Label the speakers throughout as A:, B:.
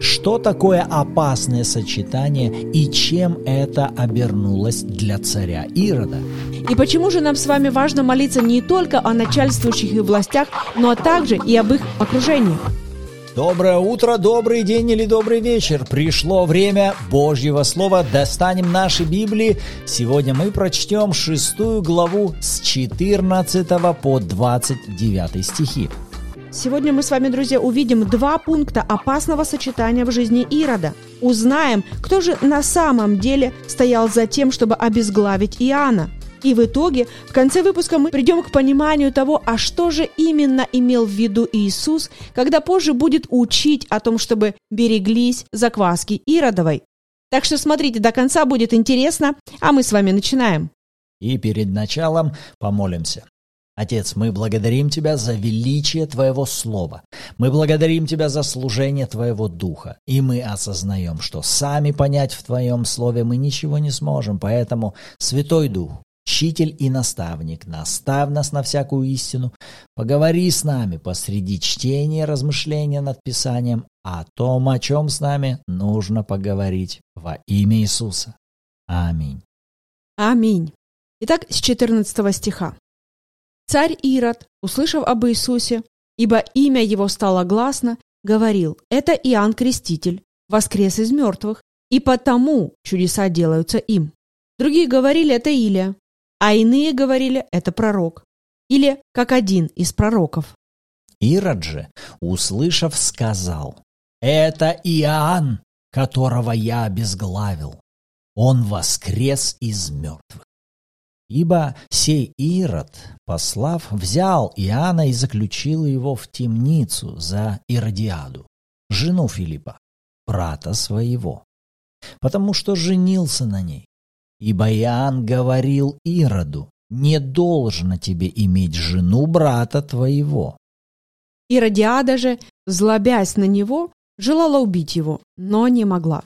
A: что такое опасное сочетание и чем это обернулось для царя Ирода.
B: И почему же нам с вами важно молиться не только о начальствующих и властях, но также и об их окружении?
A: Доброе утро, добрый день или добрый вечер. Пришло время Божьего Слова. Достанем наши Библии. Сегодня мы прочтем шестую главу с 14 по 29 стихи.
B: Сегодня мы с вами, друзья, увидим два пункта опасного сочетания в жизни Ирода. Узнаем, кто же на самом деле стоял за тем, чтобы обезглавить Иоанна. И в итоге, в конце выпуска мы придем к пониманию того, а что же именно имел в виду Иисус, когда позже будет учить о том, чтобы береглись закваски Иродовой. Так что смотрите, до конца будет интересно, а мы с вами начинаем.
A: И перед началом помолимся. Отец, мы благодарим Тебя за величие Твоего Слова. Мы благодарим Тебя за служение Твоего Духа. И мы осознаем, что сами понять в Твоем Слове мы ничего не сможем. Поэтому, Святой Дух, Учитель и наставник, наставь нас на всякую истину, поговори с нами посреди чтения и размышления над Писанием о том, о чем с нами нужно поговорить во имя Иисуса. Аминь.
B: Аминь. Итак, с 14 стиха. Царь Ирод, услышав об Иисусе, ибо имя его стало гласно, говорил, это Иоанн Креститель, воскрес из мертвых, и потому чудеса делаются им. Другие говорили, это Илия, а иные говорили, это пророк. Или как один из пророков.
A: Ирод же, услышав, сказал, «Это Иоанн, которого я обезглавил. Он воскрес из мертвых». Ибо сей Ирод, послав, взял Иоанна и заключил его в темницу за Иродиаду, жену Филиппа, брата своего, потому что женился на ней. Ибо Иоанн говорил Ироду, не должно тебе иметь жену брата твоего.
B: Иродиада же, злобясь на него, желала убить его, но не могла.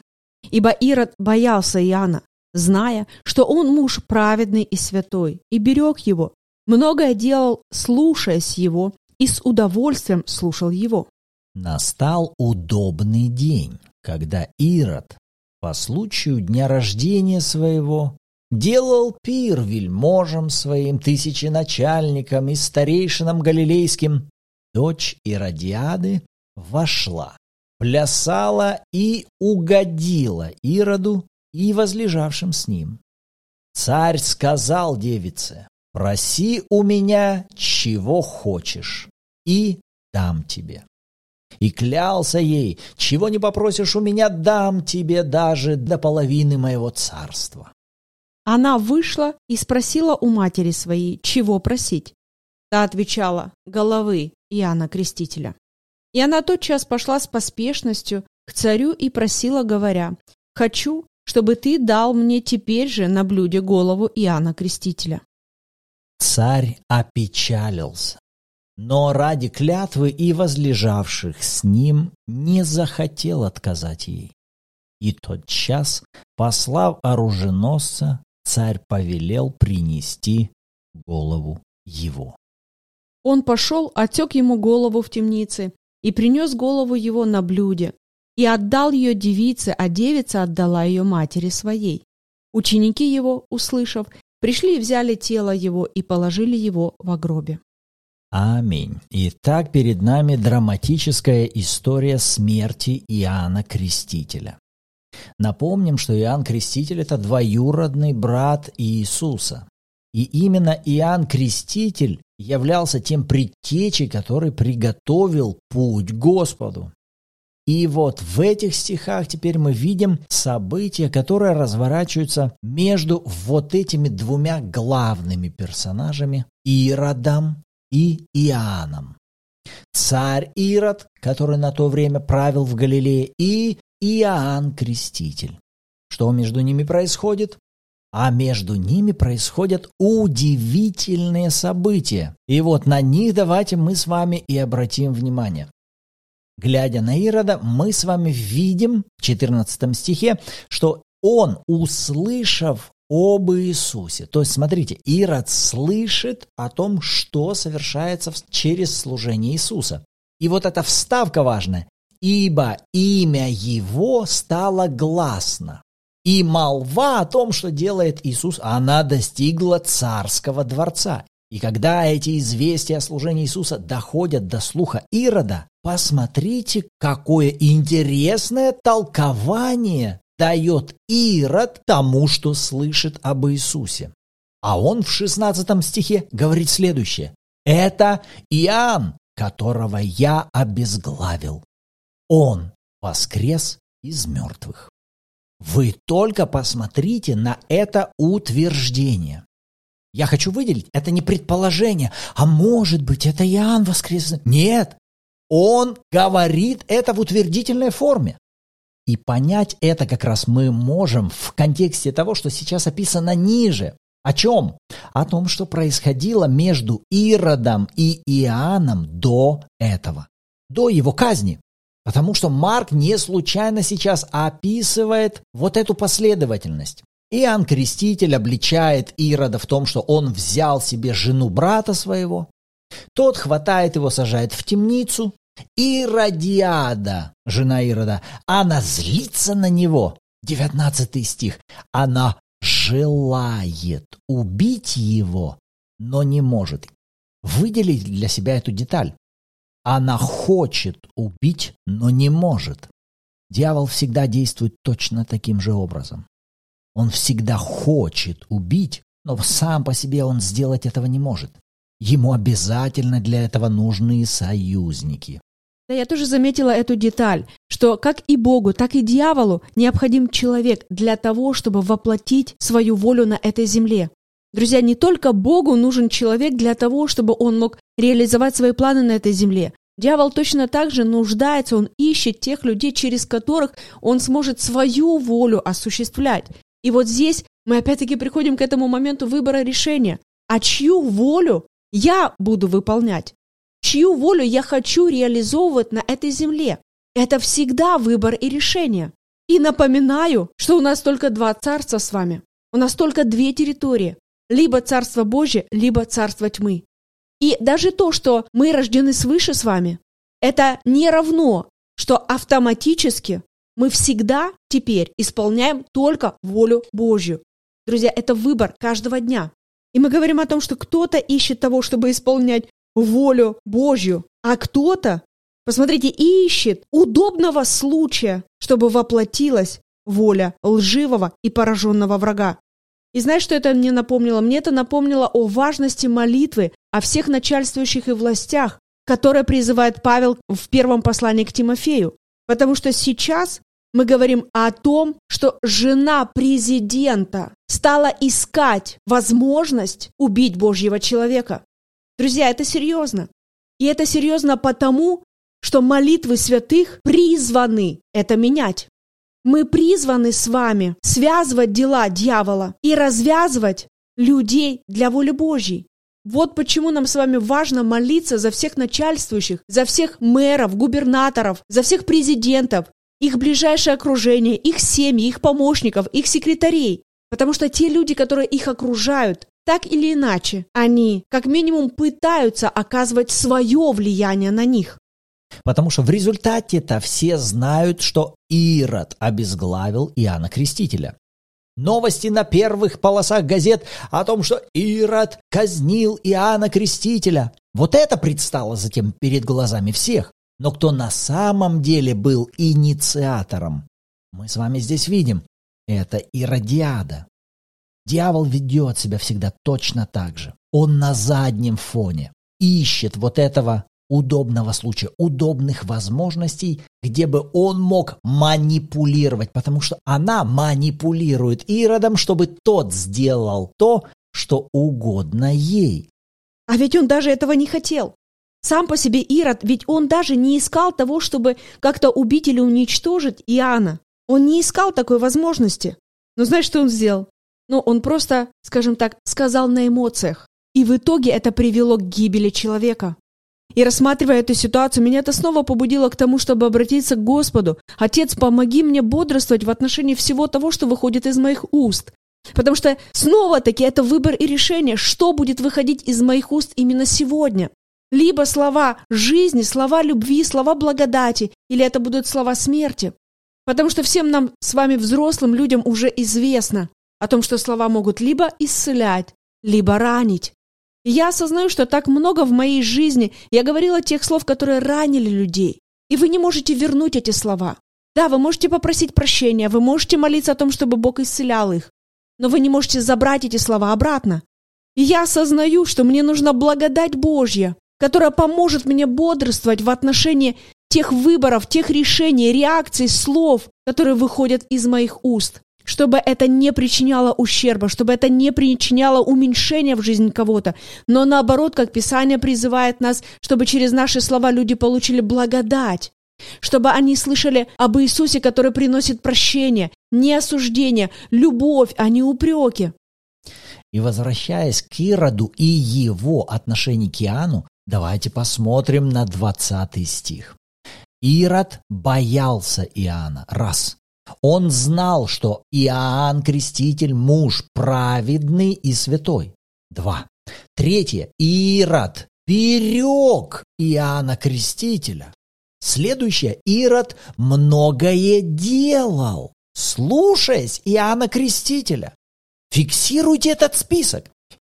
B: Ибо Ирод боялся Иоанна, зная, что он муж праведный и святой, и берег его, многое делал, слушаясь его, и с удовольствием слушал его.
A: Настал удобный день, когда Ирод по случаю дня рождения своего делал пир вельможам своим, тысяченачальникам и старейшинам галилейским. Дочь Иродиады вошла, плясала и угодила Ироду и возлежавшим с ним. Царь сказал девице, «Проси у меня, чего хочешь, и дам тебе» и клялся ей, «Чего не попросишь у меня, дам тебе даже до половины моего царства».
B: Она вышла и спросила у матери своей, чего просить. Та отвечала, головы Иоанна Крестителя. И она тотчас пошла с поспешностью к царю и просила, говоря, «Хочу, чтобы ты дал мне теперь же на блюде голову Иоанна Крестителя».
A: Царь опечалился но ради клятвы и возлежавших с ним не захотел отказать ей. И тот час, послав оруженосца, царь повелел принести голову его.
B: Он пошел, отек ему голову в темнице и принес голову его на блюде, и отдал ее девице, а девица отдала ее матери своей. Ученики его, услышав, пришли и взяли тело его и положили его в гробе.
A: Аминь. Итак, перед нами драматическая история смерти Иоанна Крестителя. Напомним, что Иоанн Креститель – это двоюродный брат Иисуса. И именно Иоанн Креститель являлся тем предтечей, который приготовил путь Господу. И вот в этих стихах теперь мы видим события, которые разворачиваются между вот этими двумя главными персонажами – Иродом и Иоанном. Царь Ирод, который на то время правил в Галилее, и Иоанн Креститель. Что между ними происходит? А между ними происходят удивительные события. И вот на них давайте мы с вами и обратим внимание. Глядя на Ирода, мы с вами видим в 14 стихе, что он, услышав об Иисусе. То есть, смотрите, Ирод слышит о том, что совершается через служение Иисуса. И вот эта вставка важная. ибо имя его стало гласно. И молва о том, что делает Иисус, она достигла царского дворца. И когда эти известия о служении Иисуса доходят до слуха Ирода, посмотрите, какое интересное толкование дает Ирод тому, что слышит об Иисусе. А он в 16 стихе говорит следующее. «Это Иоанн, которого я обезглавил. Он воскрес из мертвых». Вы только посмотрите на это утверждение. Я хочу выделить, это не предположение, а может быть, это Иоанн воскрес. Нет, он говорит это в утвердительной форме. И понять это как раз мы можем в контексте того, что сейчас описано ниже. О чем? О том, что происходило между Иродом и Иоанном до этого, до его казни. Потому что Марк не случайно сейчас описывает вот эту последовательность. Иоанн Креститель обличает Ирода в том, что он взял себе жену брата своего. Тот хватает его, сажает в темницу. Иродиада, жена Ирода, она злится на него. 19 стих. Она желает убить его, но не может. Выделить для себя эту деталь. Она хочет убить, но не может. Дьявол всегда действует точно таким же образом. Он всегда хочет убить, но сам по себе он сделать этого не может. Ему обязательно для этого нужны союзники.
B: Да, я тоже заметила эту деталь, что как и Богу, так и дьяволу необходим человек для того, чтобы воплотить свою волю на этой земле. Друзья, не только Богу нужен человек для того, чтобы он мог реализовать свои планы на этой земле. Дьявол точно так же нуждается, он ищет тех людей, через которых он сможет свою волю осуществлять. И вот здесь мы опять-таки приходим к этому моменту выбора решения. А чью волю я буду выполнять? Чью волю я хочу реализовывать на этой земле? Это всегда выбор и решение. И напоминаю, что у нас только два царства с вами. У нас только две территории либо Царство Божье, либо Царство тьмы. И даже то, что мы рождены свыше с вами, это не равно, что автоматически мы всегда теперь исполняем только волю Божью. Друзья, это выбор каждого дня. И мы говорим о том, что кто-то ищет того, чтобы исполнять волю Божью, а кто-то, посмотрите, ищет удобного случая, чтобы воплотилась воля лживого и пораженного врага. И знаешь, что это мне напомнило? Мне это напомнило о важности молитвы, о всех начальствующих и властях, которые призывает Павел в первом послании к Тимофею. Потому что сейчас мы говорим о том, что жена президента стала искать возможность убить Божьего человека. Друзья, это серьезно. И это серьезно потому, что молитвы святых призваны это менять. Мы призваны с вами связывать дела дьявола и развязывать людей для воли Божьей. Вот почему нам с вами важно молиться за всех начальствующих, за всех мэров, губернаторов, за всех президентов, их ближайшее окружение, их семьи, их помощников, их секретарей. Потому что те люди, которые их окружают, так или иначе, они как минимум пытаются оказывать свое влияние на них.
A: Потому что в результате-то все знают, что Ирод обезглавил Иоанна Крестителя. Новости на первых полосах газет о том, что Ирод казнил Иоанна Крестителя. Вот это предстало затем перед глазами всех. Но кто на самом деле был инициатором, мы с вами здесь видим. Это Иродиада. Дьявол ведет себя всегда точно так же. Он на заднем фоне ищет вот этого удобного случая, удобных возможностей, где бы он мог манипулировать, потому что она манипулирует Иродом, чтобы тот сделал то, что угодно ей.
B: А ведь он даже этого не хотел. Сам по себе Ирод, ведь он даже не искал того, чтобы как-то убить или уничтожить Иоанна. Он не искал такой возможности. Но знаешь, что он сделал? Ну, он просто, скажем так, сказал на эмоциях. И в итоге это привело к гибели человека. И рассматривая эту ситуацию, меня это снова побудило к тому, чтобы обратиться к Господу. Отец, помоги мне бодрствовать в отношении всего того, что выходит из моих уст. Потому что снова-таки это выбор и решение, что будет выходить из моих уст именно сегодня. Либо слова жизни, слова любви, слова благодати, или это будут слова смерти. Потому что всем нам с вами, взрослым людям, уже известно о том, что слова могут либо исцелять, либо ранить. И я осознаю, что так много в моей жизни я говорила тех слов, которые ранили людей. И вы не можете вернуть эти слова. Да, вы можете попросить прощения, вы можете молиться о том, чтобы Бог исцелял их, но вы не можете забрать эти слова обратно. И я осознаю, что мне нужна благодать Божья, которая поможет мне бодрствовать в отношении тех выборов, тех решений, реакций, слов, которые выходят из моих уст, чтобы это не причиняло ущерба, чтобы это не причиняло уменьшения в жизнь кого-то, но наоборот, как Писание призывает нас, чтобы через наши слова люди получили благодать, чтобы они слышали об Иисусе, который приносит прощение, не осуждение, любовь, а не упреки.
A: И возвращаясь к Ироду и его отношению к Иоанну, давайте посмотрим на 20 стих. Ирод боялся Иоанна. Раз. Он знал, что Иоанн Креститель – муж праведный и святой. Два. Третье. Ирод берег Иоанна Крестителя. Следующее. Ирод многое делал, слушаясь Иоанна Крестителя. Фиксируйте этот список.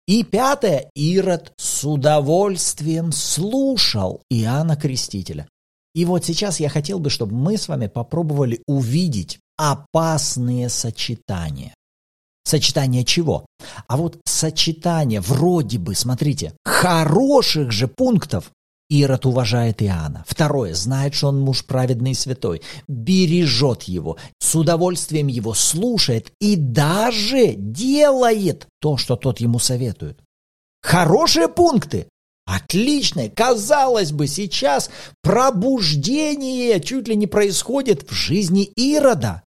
A: И пятое. Ирод с удовольствием слушал Иоанна Крестителя. И вот сейчас я хотел бы, чтобы мы с вами попробовали увидеть опасные сочетания. Сочетание чего? А вот сочетание вроде бы, смотрите, хороших же пунктов. Ирод уважает Иоанна. Второе, знает, что он муж праведный и святой. Бережет его, с удовольствием его слушает и даже делает то, что тот ему советует. Хорошие пункты. Отличное. Казалось бы, сейчас пробуждение чуть ли не происходит в жизни Ирода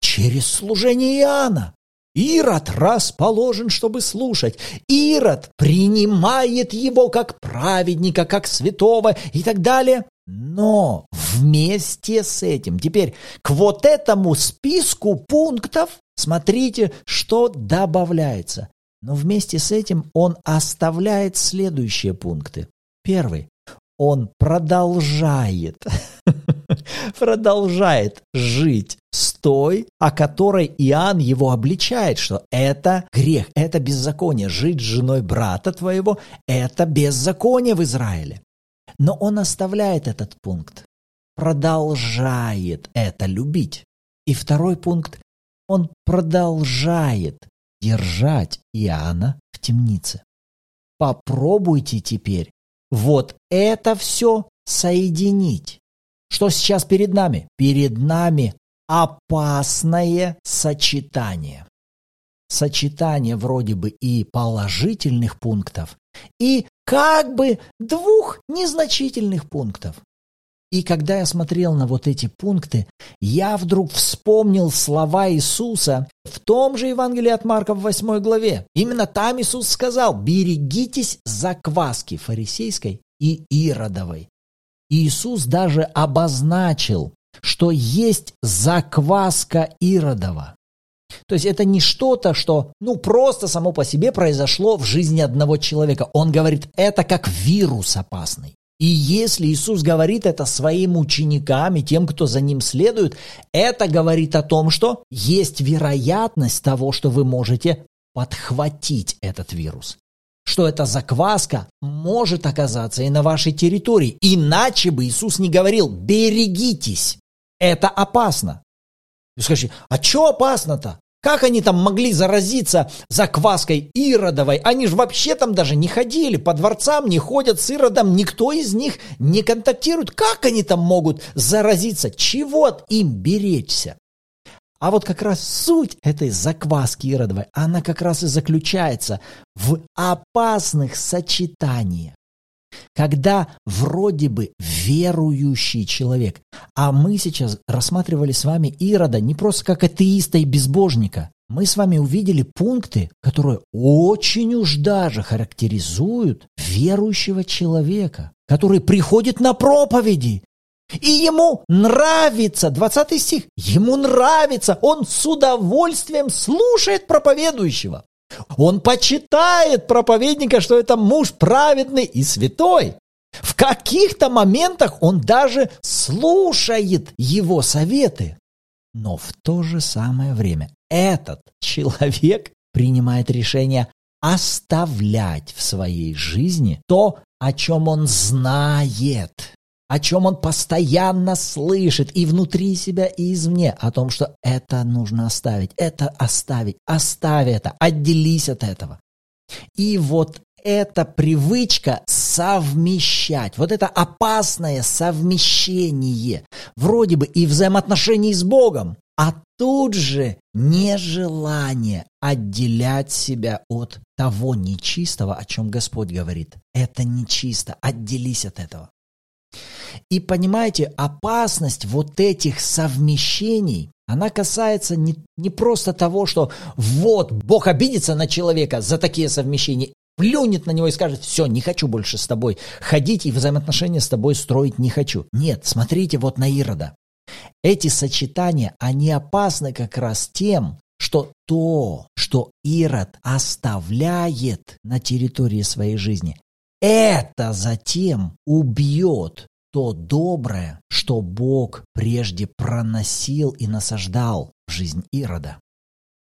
A: через служение Иоанна. Ирод расположен, чтобы слушать. Ирод принимает его как праведника, как святого и так далее. Но вместе с этим, теперь к вот этому списку пунктов, смотрите, что добавляется. Но вместе с этим он оставляет следующие пункты. Первый. Он продолжает, продолжает жить с той, о которой Иоанн его обличает, что это грех, это беззаконие. Жить с женой брата твоего – это беззаконие в Израиле. Но он оставляет этот пункт, продолжает это любить. И второй пункт – он продолжает держать Иоанна в темнице. Попробуйте теперь вот это все соединить. Что сейчас перед нами? Перед нами опасное сочетание. Сочетание вроде бы и положительных пунктов, и как бы двух незначительных пунктов. И когда я смотрел на вот эти пункты, я вдруг вспомнил слова Иисуса в том же Евангелии от Марка в 8 главе. Именно там Иисус сказал, берегитесь закваски фарисейской и иродовой. И Иисус даже обозначил, что есть закваска иродова. То есть это не что-то, что ну просто само по себе произошло в жизни одного человека. Он говорит, это как вирус опасный. И если Иисус говорит это своим ученикам и тем, кто за ним следует, это говорит о том, что есть вероятность того, что вы можете подхватить этот вирус. Что эта закваска может оказаться и на вашей территории. Иначе бы Иисус не говорил «берегитесь». Это опасно. Вы скажете, а что опасно-то? Как они там могли заразиться закваской Иродовой? Они же вообще там даже не ходили, по дворцам не ходят с Иродом, никто из них не контактирует. Как они там могут заразиться? Чего им беречься? А вот как раз суть этой закваски Иродовой, она как раз и заключается в опасных сочетаниях когда вроде бы верующий человек, а мы сейчас рассматривали с вами Ирода не просто как атеиста и безбожника, мы с вами увидели пункты, которые очень уж даже характеризуют верующего человека, который приходит на проповеди, и ему нравится, 20 стих, ему нравится, он с удовольствием слушает проповедующего. Он почитает проповедника, что это муж праведный и святой. В каких-то моментах он даже слушает его советы. Но в то же самое время этот человек принимает решение оставлять в своей жизни то, о чем он знает, о чем он постоянно слышит и внутри себя, и извне, о том, что это нужно оставить, это оставить, оставь это, отделись от этого. И вот эта привычка совмещать, вот это опасное совмещение, вроде бы и взаимоотношений с Богом, а тут же нежелание отделять себя от того нечистого, о чем Господь говорит. Это нечисто, отделись от этого. И понимаете, опасность вот этих совмещений, она касается не, не просто того, что вот Бог обидится на человека за такие совмещения, плюнет на него и скажет, все, не хочу больше с тобой ходить и взаимоотношения с тобой строить не хочу. Нет, смотрите вот на Ирода. Эти сочетания, они опасны как раз тем, что то, что Ирод оставляет на территории своей жизни, это затем убьет то доброе, что Бог прежде проносил и насаждал в жизнь Ирода.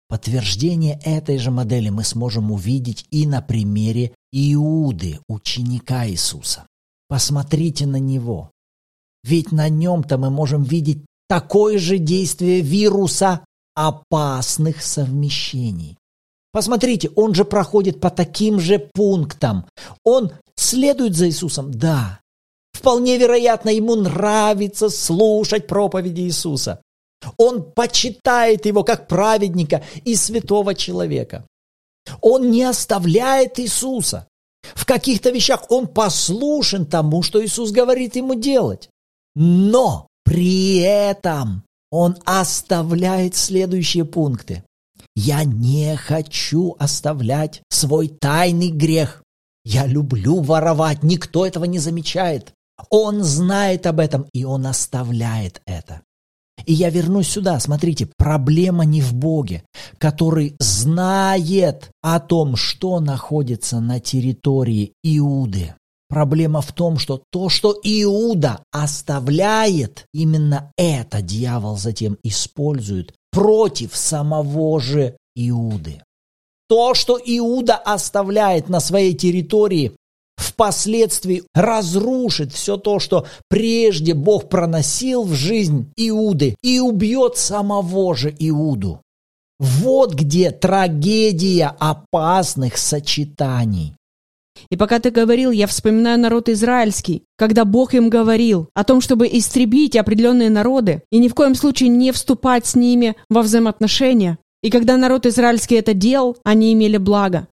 A: Подтверждение этой же модели мы сможем увидеть и на примере Иуды, ученика Иисуса. Посмотрите на него. Ведь на нем-то мы можем видеть такое же действие вируса опасных совмещений. Посмотрите, он же проходит по таким же пунктам. Он следует за Иисусом, да. Вполне вероятно, ему нравится слушать проповеди Иисуса. Он почитает его как праведника и святого человека. Он не оставляет Иисуса. В каких-то вещах он послушен тому, что Иисус говорит ему делать. Но при этом он оставляет следующие пункты. Я не хочу оставлять свой тайный грех. Я люблю воровать, никто этого не замечает. Он знает об этом, и он оставляет это. И я вернусь сюда. Смотрите, проблема не в Боге, который знает о том, что находится на территории Иуды. Проблема в том, что то, что Иуда оставляет, именно это дьявол затем использует против самого же Иуды. То, что Иуда оставляет на своей территории, впоследствии разрушит все то, что прежде Бог проносил в жизнь Иуды и убьет самого же Иуду. Вот где трагедия опасных сочетаний.
B: И пока ты говорил, я вспоминаю народ израильский, когда Бог им говорил о том, чтобы истребить определенные народы и ни в коем случае не вступать с ними во взаимоотношения. И когда народ израильский это делал, они имели благо.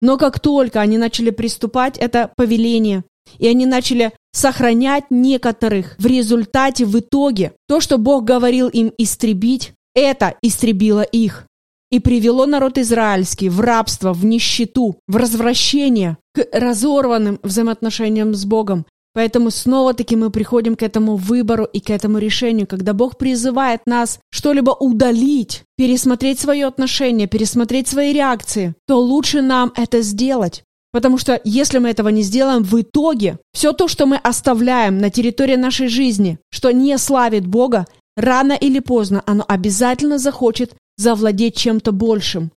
B: Но как только они начали приступать, это повеление, и они начали сохранять некоторых, в результате, в итоге, то, что Бог говорил им истребить, это истребило их и привело народ израильский в рабство, в нищету, в развращение, к разорванным взаимоотношениям с Богом. Поэтому снова-таки мы приходим к этому выбору и к этому решению, когда Бог призывает нас что-либо удалить, пересмотреть свое отношение, пересмотреть свои реакции, то лучше нам это сделать. Потому что если мы этого не сделаем, в итоге все то, что мы оставляем на территории нашей жизни, что не славит Бога, рано или поздно оно обязательно захочет завладеть чем-то большим.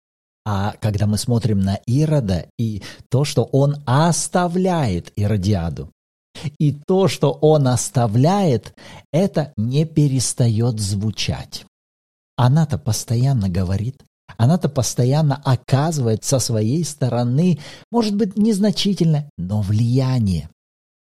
A: А когда мы смотрим на Ирода и то, что он оставляет Иродиаду, и то, что он оставляет, это не перестает звучать. Она-то постоянно говорит, она-то постоянно оказывает со своей стороны, может быть, незначительное, но влияние.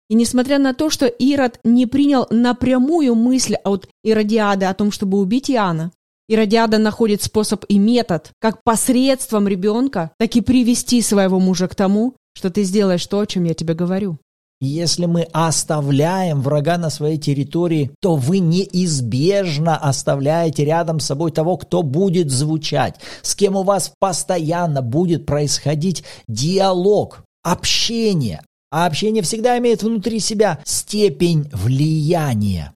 B: И несмотря на то, что Ирод не принял напрямую мысль от Иродиады о том, чтобы убить Иоанна, Иродиада находит способ и метод, как посредством ребенка, так и привести своего мужа к тому, что ты сделаешь то, о чем я тебе говорю.
A: Если мы оставляем врага на своей территории, то вы неизбежно оставляете рядом с собой того, кто будет звучать, с кем у вас постоянно будет происходить диалог, общение. А общение всегда имеет внутри себя степень влияния.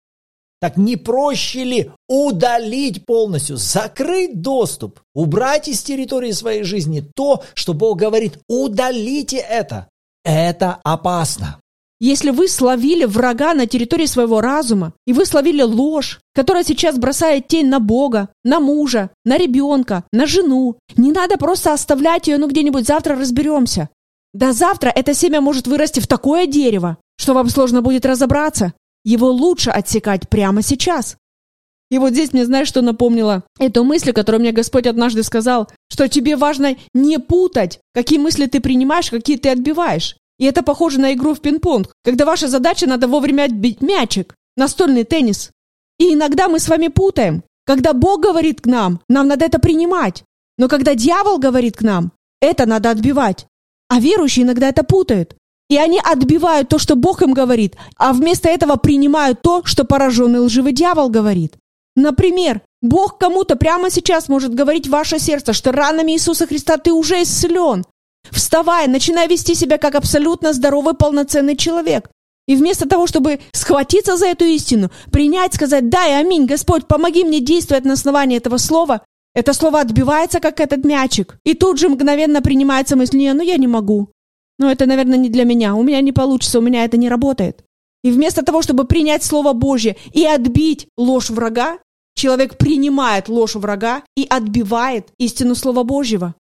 A: Так не проще ли удалить полностью, закрыть доступ, убрать из территории своей жизни то, что Бог говорит, удалите это. Это опасно.
B: Если вы словили врага на территории своего разума, и вы словили ложь, которая сейчас бросает тень на Бога, на мужа, на ребенка, на жену, не надо просто оставлять ее, ну где-нибудь завтра разберемся. До завтра это семя может вырасти в такое дерево, что вам сложно будет разобраться. Его лучше отсекать прямо сейчас. И вот здесь мне, знаешь, что напомнило? Эту мысль, которую мне Господь однажды сказал, что тебе важно не путать, какие мысли ты принимаешь, какие ты отбиваешь. И это похоже на игру в пинг-понг, когда ваша задача надо вовремя отбить мячик, настольный теннис. И иногда мы с вами путаем. Когда Бог говорит к нам, нам надо это принимать. Но когда дьявол говорит к нам, это надо отбивать. А верующие иногда это путают. И они отбивают то, что Бог им говорит, а вместо этого принимают то, что пораженный лживый дьявол говорит. Например, Бог кому-то прямо сейчас может говорить в ваше сердце, что ранами Иисуса Христа ты уже исцелен. Вставай, начинай вести себя как абсолютно здоровый, полноценный человек. И вместо того, чтобы схватиться за эту истину, принять, сказать «Дай, аминь, Господь, помоги мне действовать на основании этого слова», это слово отбивается, как этот мячик. И тут же мгновенно принимается мысль «Не, ну я не могу». Ну это, наверное, не для меня. У меня не получится, у меня это не работает. И вместо того, чтобы принять Слово Божье и отбить ложь врага, человек принимает ложь врага и отбивает истину Слова Божьего.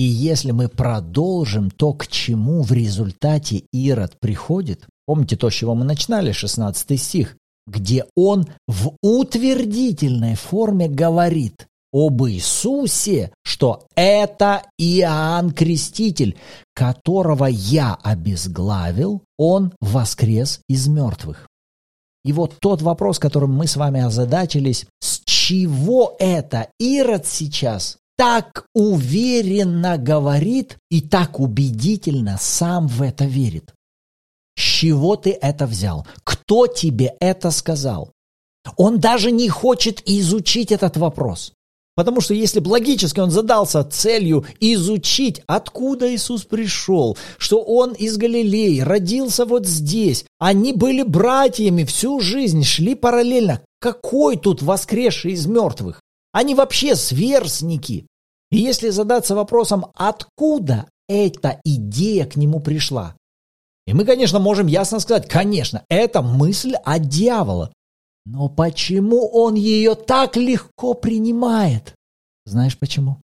A: И если мы продолжим то, к чему в результате Ирод приходит, помните то, с чего мы начинали, 16 стих, где он в утвердительной форме говорит об Иисусе, что это Иоанн Креститель, которого я обезглавил, он воскрес из мертвых. И вот тот вопрос, которым мы с вами озадачились, с чего это Ирод сейчас так уверенно говорит и так убедительно сам в это верит. С чего ты это взял? Кто тебе это сказал? Он даже не хочет изучить этот вопрос. Потому что если бы логически он задался целью изучить, откуда Иисус пришел, что он из Галилеи, родился вот здесь, они были братьями всю жизнь, шли параллельно. Какой тут воскресший из мертвых? Они вообще сверстники. И если задаться вопросом, откуда эта идея к нему пришла, и мы, конечно, можем ясно сказать, конечно, это мысль от дьявола. Но почему он ее так легко принимает? Знаешь почему?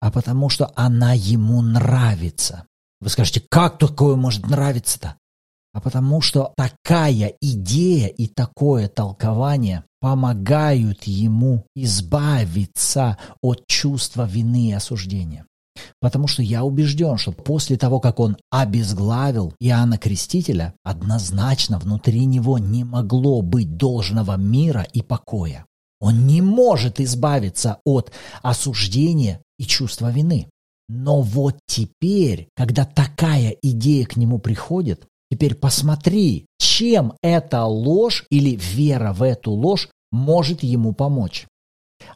A: А потому что она ему нравится. Вы скажете, как такое может нравиться-то? А потому что такая идея и такое толкование помогают ему избавиться от чувства вины и осуждения. Потому что я убежден, что после того, как он обезглавил Иоанна Крестителя, однозначно внутри него не могло быть должного мира и покоя. Он не может избавиться от осуждения и чувства вины. Но вот теперь, когда такая идея к нему приходит, Теперь посмотри, чем эта ложь или вера в эту ложь может ему помочь.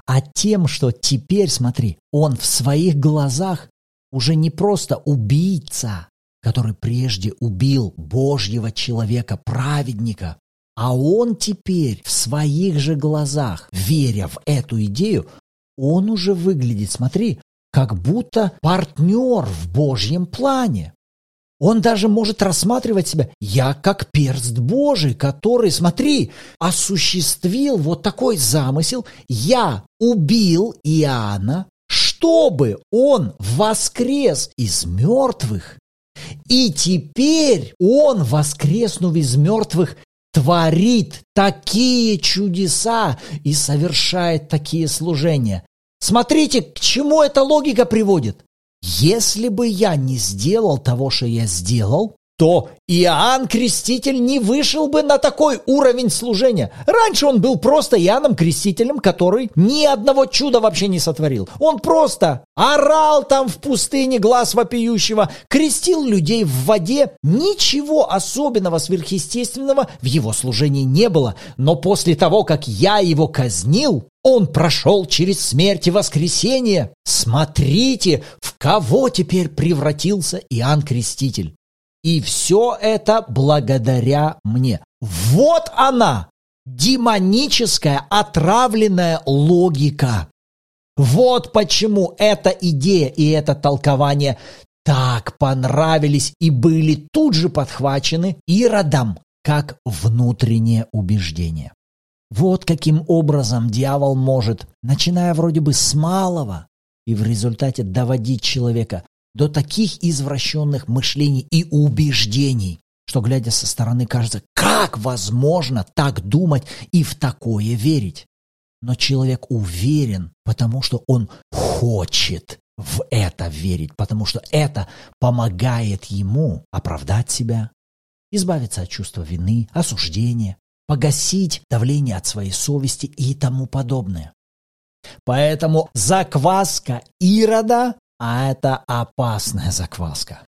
A: А тем, что теперь, смотри, он в своих глазах уже не просто убийца, который прежде убил Божьего человека, праведника, а он теперь в своих же глазах, веря в эту идею, он уже выглядит, смотри, как будто партнер в Божьем плане. Он даже может рассматривать себя, я как перст Божий, который, смотри, осуществил вот такой замысел, я убил Иоанна, чтобы он воскрес из мертвых. И теперь он, воскреснув из мертвых, творит такие чудеса и совершает такие служения. Смотрите, к чему эта логика приводит. Если бы я не сделал того, что я сделал, то Иоанн Креститель не вышел бы на такой уровень служения. Раньше он был просто Иоанном Крестителем, который ни одного чуда вообще не сотворил. Он просто орал там в пустыне глаз вопиющего, крестил людей в воде. Ничего особенного сверхъестественного в его служении не было. Но после того, как я его казнил, он прошел через смерть и воскресение. Смотрите, в кого теперь превратился Иоанн Креститель. И все это благодаря мне. Вот она, демоническая отравленная логика. Вот почему эта идея и это толкование так понравились и были тут же подхвачены Иродом, как внутреннее убеждение. Вот каким образом дьявол может, начиная вроде бы с малого, и в результате доводить человека до таких извращенных мышлений и убеждений, что, глядя со стороны, кажется, как возможно так думать и в такое верить. Но человек уверен, потому что он хочет в это верить, потому что это помогает ему оправдать себя, избавиться от чувства вины, осуждения, погасить давление от своей совести и тому подобное. Поэтому закваска Ирода, а это опасная закваска.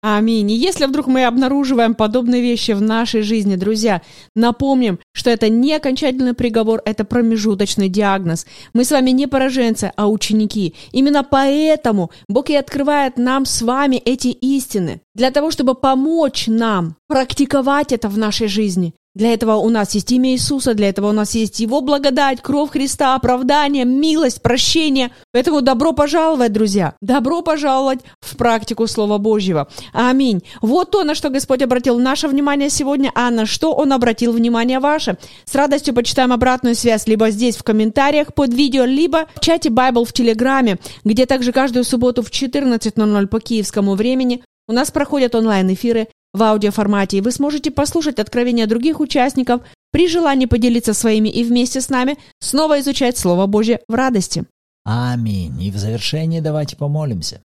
B: Аминь. И если вдруг мы обнаруживаем подобные вещи в нашей жизни, друзья, напомним, что это не окончательный приговор, это промежуточный диагноз. Мы с вами не пораженцы, а ученики. Именно поэтому Бог и открывает нам с вами эти истины, для того, чтобы помочь нам практиковать это в нашей жизни. Для этого у нас есть имя Иисуса, для этого у нас есть Его благодать, кровь Христа, оправдание, милость, прощение. Поэтому добро пожаловать, друзья. Добро пожаловать в практику Слова Божьего. Аминь. Вот то, на что Господь обратил наше внимание сегодня, а на что Он обратил внимание ваше. С радостью почитаем обратную связь либо здесь в комментариях под видео, либо в чате Bible в Телеграме, где также каждую субботу в 14.00 по киевскому времени у нас проходят онлайн-эфиры в аудиоформате, вы сможете послушать откровения других участников, при желании поделиться своими и вместе с нами снова изучать Слово Божье в радости.
A: Аминь. И в завершении давайте помолимся.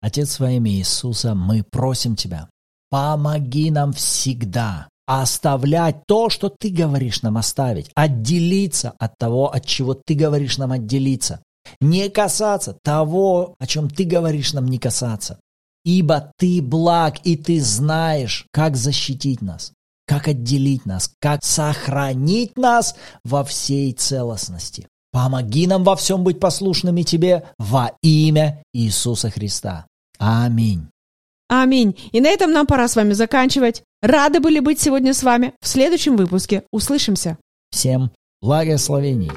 A: Отец во имя Иисуса, мы просим Тебя, помоги нам всегда оставлять то, что Ты говоришь нам оставить, отделиться от того, от чего Ты говоришь нам отделиться, не касаться того, о чем Ты говоришь нам не касаться, ибо Ты благ, и Ты знаешь, как защитить нас, как отделить нас, как сохранить нас во всей целостности. Помоги нам во всем быть послушными Тебе во имя Иисуса Христа. Аминь.
B: Аминь. И на этом нам пора с вами заканчивать. Рады были быть сегодня с вами. В следующем выпуске услышимся.
A: Всем благословений.